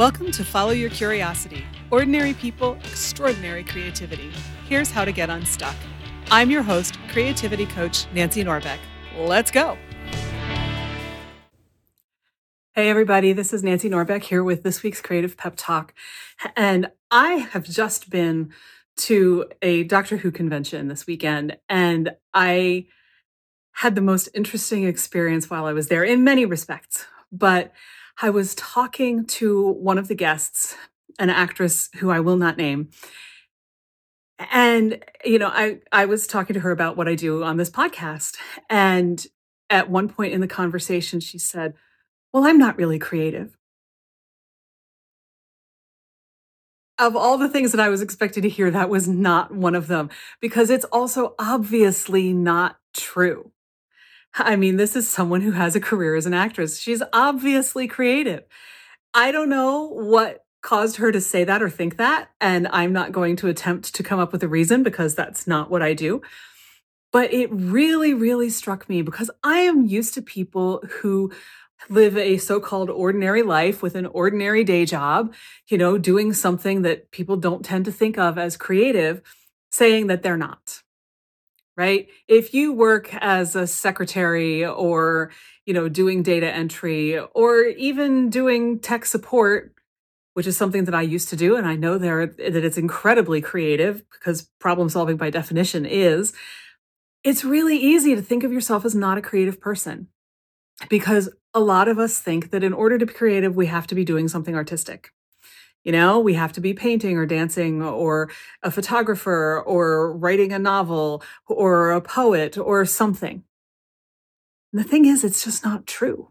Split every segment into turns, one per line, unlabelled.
Welcome to Follow Your Curiosity Ordinary People, Extraordinary Creativity. Here's how to get unstuck. I'm your host, creativity coach Nancy Norbeck. Let's go. Hey, everybody, this is Nancy Norbeck here with this week's Creative Pep Talk. And I have just been to a Doctor Who convention this weekend, and I had the most interesting experience while I was there in many respects. But I was talking to one of the guests, an actress who I will not name. And, you know, I, I was talking to her about what I do on this podcast. And at one point in the conversation, she said, Well, I'm not really creative. Of all the things that I was expecting to hear, that was not one of them because it's also obviously not true. I mean, this is someone who has a career as an actress. She's obviously creative. I don't know what caused her to say that or think that. And I'm not going to attempt to come up with a reason because that's not what I do. But it really, really struck me because I am used to people who live a so called ordinary life with an ordinary day job, you know, doing something that people don't tend to think of as creative, saying that they're not right? If you work as a secretary or, you know, doing data entry or even doing tech support, which is something that I used to do and I know there that it's incredibly creative because problem solving by definition is it's really easy to think of yourself as not a creative person because a lot of us think that in order to be creative we have to be doing something artistic. You know, we have to be painting or dancing or a photographer or writing a novel or a poet or something. And the thing is, it's just not true.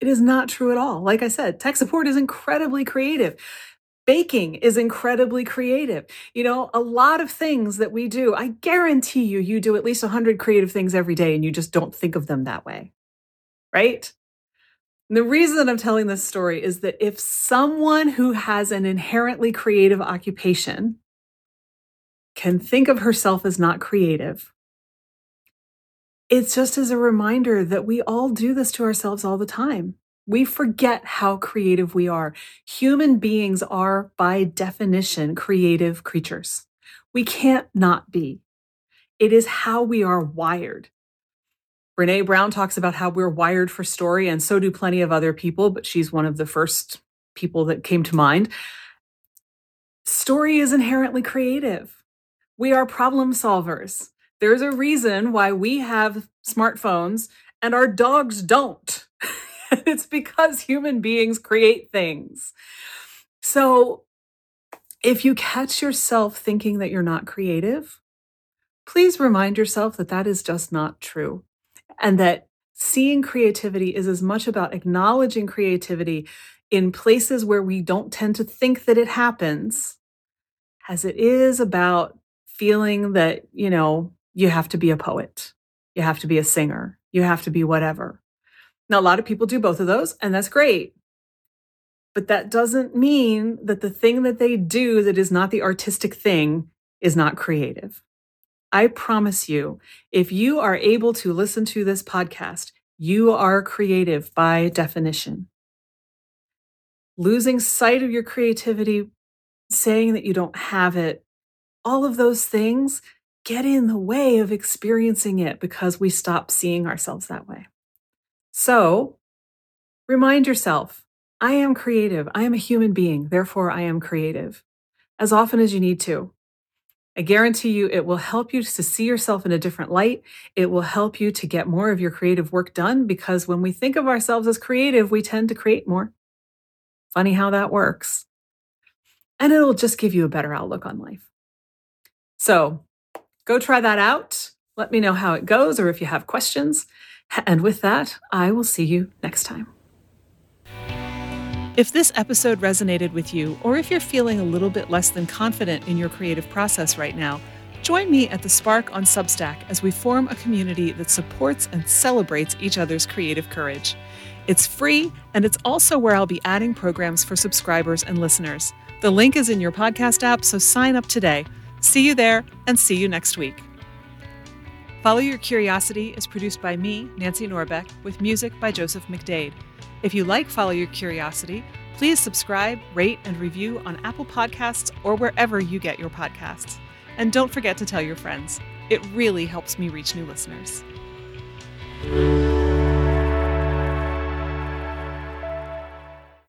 It is not true at all. Like I said, tech support is incredibly creative. Baking is incredibly creative. You know, a lot of things that we do, I guarantee you, you do at least 100 creative things every day and you just don't think of them that way. Right? The reason that I'm telling this story is that if someone who has an inherently creative occupation can think of herself as not creative, it's just as a reminder that we all do this to ourselves all the time. We forget how creative we are. Human beings are, by definition, creative creatures. We can't not be. It is how we are wired. Brene Brown talks about how we're wired for story, and so do plenty of other people, but she's one of the first people that came to mind. Story is inherently creative. We are problem solvers. There's a reason why we have smartphones and our dogs don't. it's because human beings create things. So if you catch yourself thinking that you're not creative, please remind yourself that that is just not true and that seeing creativity is as much about acknowledging creativity in places where we don't tend to think that it happens as it is about feeling that, you know, you have to be a poet, you have to be a singer, you have to be whatever. Now, a lot of people do both of those, and that's great. But that doesn't mean that the thing that they do that is not the artistic thing is not creative. I promise you, if you are able to listen to this podcast, you are creative by definition. Losing sight of your creativity, saying that you don't have it, all of those things get in the way of experiencing it because we stop seeing ourselves that way. So remind yourself I am creative. I am a human being. Therefore, I am creative as often as you need to. I guarantee you it will help you to see yourself in a different light. It will help you to get more of your creative work done because when we think of ourselves as creative, we tend to create more. Funny how that works. And it'll just give you a better outlook on life. So go try that out. Let me know how it goes or if you have questions. And with that, I will see you next time. If this episode resonated with you, or if you're feeling a little bit less than confident in your creative process right now, join me at The Spark on Substack as we form a community that supports and celebrates each other's creative courage. It's free, and it's also where I'll be adding programs for subscribers and listeners. The link is in your podcast app, so sign up today. See you there, and see you next week. Follow Your Curiosity is produced by me, Nancy Norbeck, with music by Joseph McDade. If you like Follow Your Curiosity, Please subscribe, rate, and review on Apple Podcasts or wherever you get your podcasts. And don't forget to tell your friends. It really helps me reach new listeners.